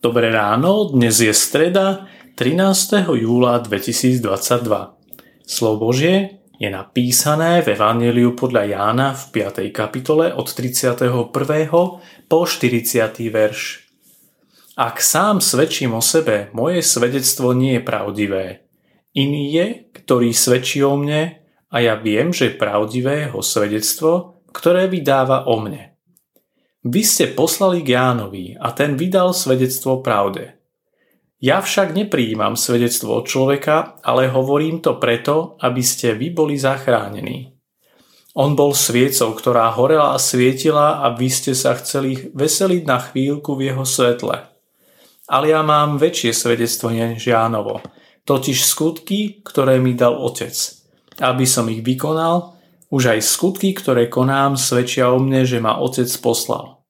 Dobré ráno, dnes je streda 13. júla 2022. Slovo Božie je napísané v Evangeliu podľa Jána v 5. kapitole od 31. po 40. verš. Ak sám svedčím o sebe, moje svedectvo nie je pravdivé. Iný je, ktorý svedčí o mne a ja viem, že pravdivé jeho svedectvo, ktoré vydáva o mne. Vy ste poslali k Jánovi a ten vydal svedectvo pravde. Ja však neprijímam svedectvo od človeka, ale hovorím to preto, aby ste vy boli zachránení. On bol sviecou, ktorá horela a svietila a vy ste sa chceli veseliť na chvíľku v jeho svetle. Ale ja mám väčšie svedectvo než Jánovo, totiž skutky, ktoré mi dal Otec. Aby som ich vykonal, už aj skutky, ktoré konám, svedčia o mne, že ma otec poslal.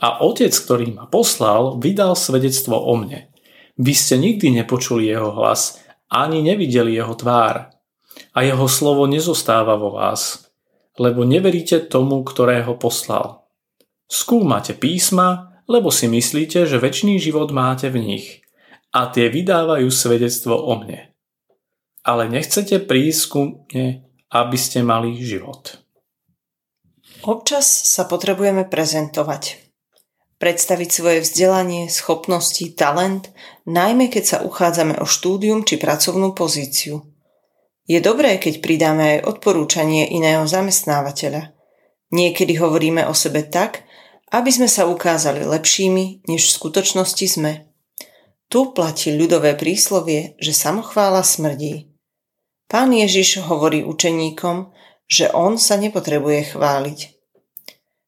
A otec, ktorý ma poslal, vydal svedectvo o mne. Vy ste nikdy nepočuli jeho hlas, ani nevideli jeho tvár. A jeho slovo nezostáva vo vás, lebo neveríte tomu, ktorého poslal. Skúmate písma, lebo si myslíte, že väčší život máte v nich. A tie vydávajú svedectvo o mne. Ale nechcete prísť ku mne aby ste mali život. Občas sa potrebujeme prezentovať. Predstaviť svoje vzdelanie, schopnosti, talent, najmä keď sa uchádzame o štúdium či pracovnú pozíciu. Je dobré, keď pridáme aj odporúčanie iného zamestnávateľa. Niekedy hovoríme o sebe tak, aby sme sa ukázali lepšími, než v skutočnosti sme. Tu platí ľudové príslovie, že samochvála smrdí. Pán Ježiš hovorí učeníkom, že on sa nepotrebuje chváliť.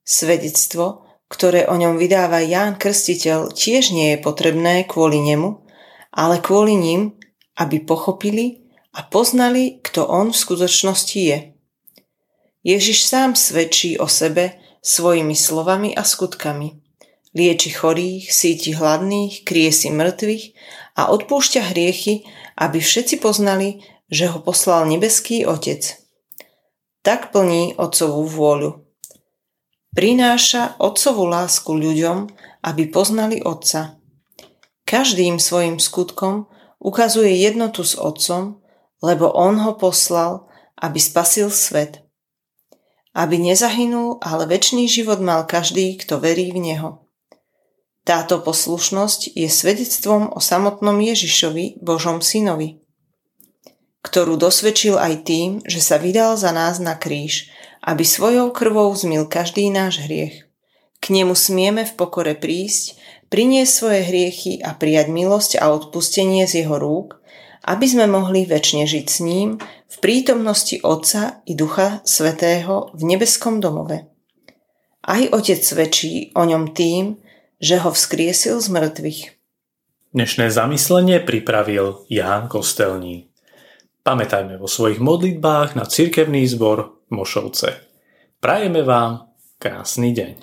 Svedectvo, ktoré o ňom vydáva Ján Krstiteľ, tiež nie je potrebné kvôli nemu, ale kvôli ním, aby pochopili a poznali, kto on v skutočnosti je. Ježiš sám svedčí o sebe svojimi slovami a skutkami. Lieči chorých, síti hladných, krie si mŕtvych a odpúšťa hriechy, aby všetci poznali, že ho poslal nebeský Otec. Tak plní Otcovú vôľu. Prináša Otcovú lásku ľuďom, aby poznali Otca. Každým svojim skutkom ukazuje jednotu s Otcom, lebo On ho poslal, aby spasil svet. Aby nezahynul, ale väčší život mal každý, kto verí v Neho. Táto poslušnosť je svedectvom o samotnom Ježišovi, Božom synovi ktorú dosvedčil aj tým, že sa vydal za nás na kríž, aby svojou krvou zmil každý náš hriech. K nemu smieme v pokore prísť, priniesť svoje hriechy a prijať milosť a odpustenie z jeho rúk, aby sme mohli väčšine žiť s ním v prítomnosti Otca i Ducha Svetého v nebeskom domove. Aj Otec svedčí o ňom tým, že ho vzkriesil z mŕtvych. Dnešné zamyslenie pripravil Ján Kostelník. Pamätajme vo svojich modlitbách na cirkevný zbor Mošovce. Prajeme vám krásny deň.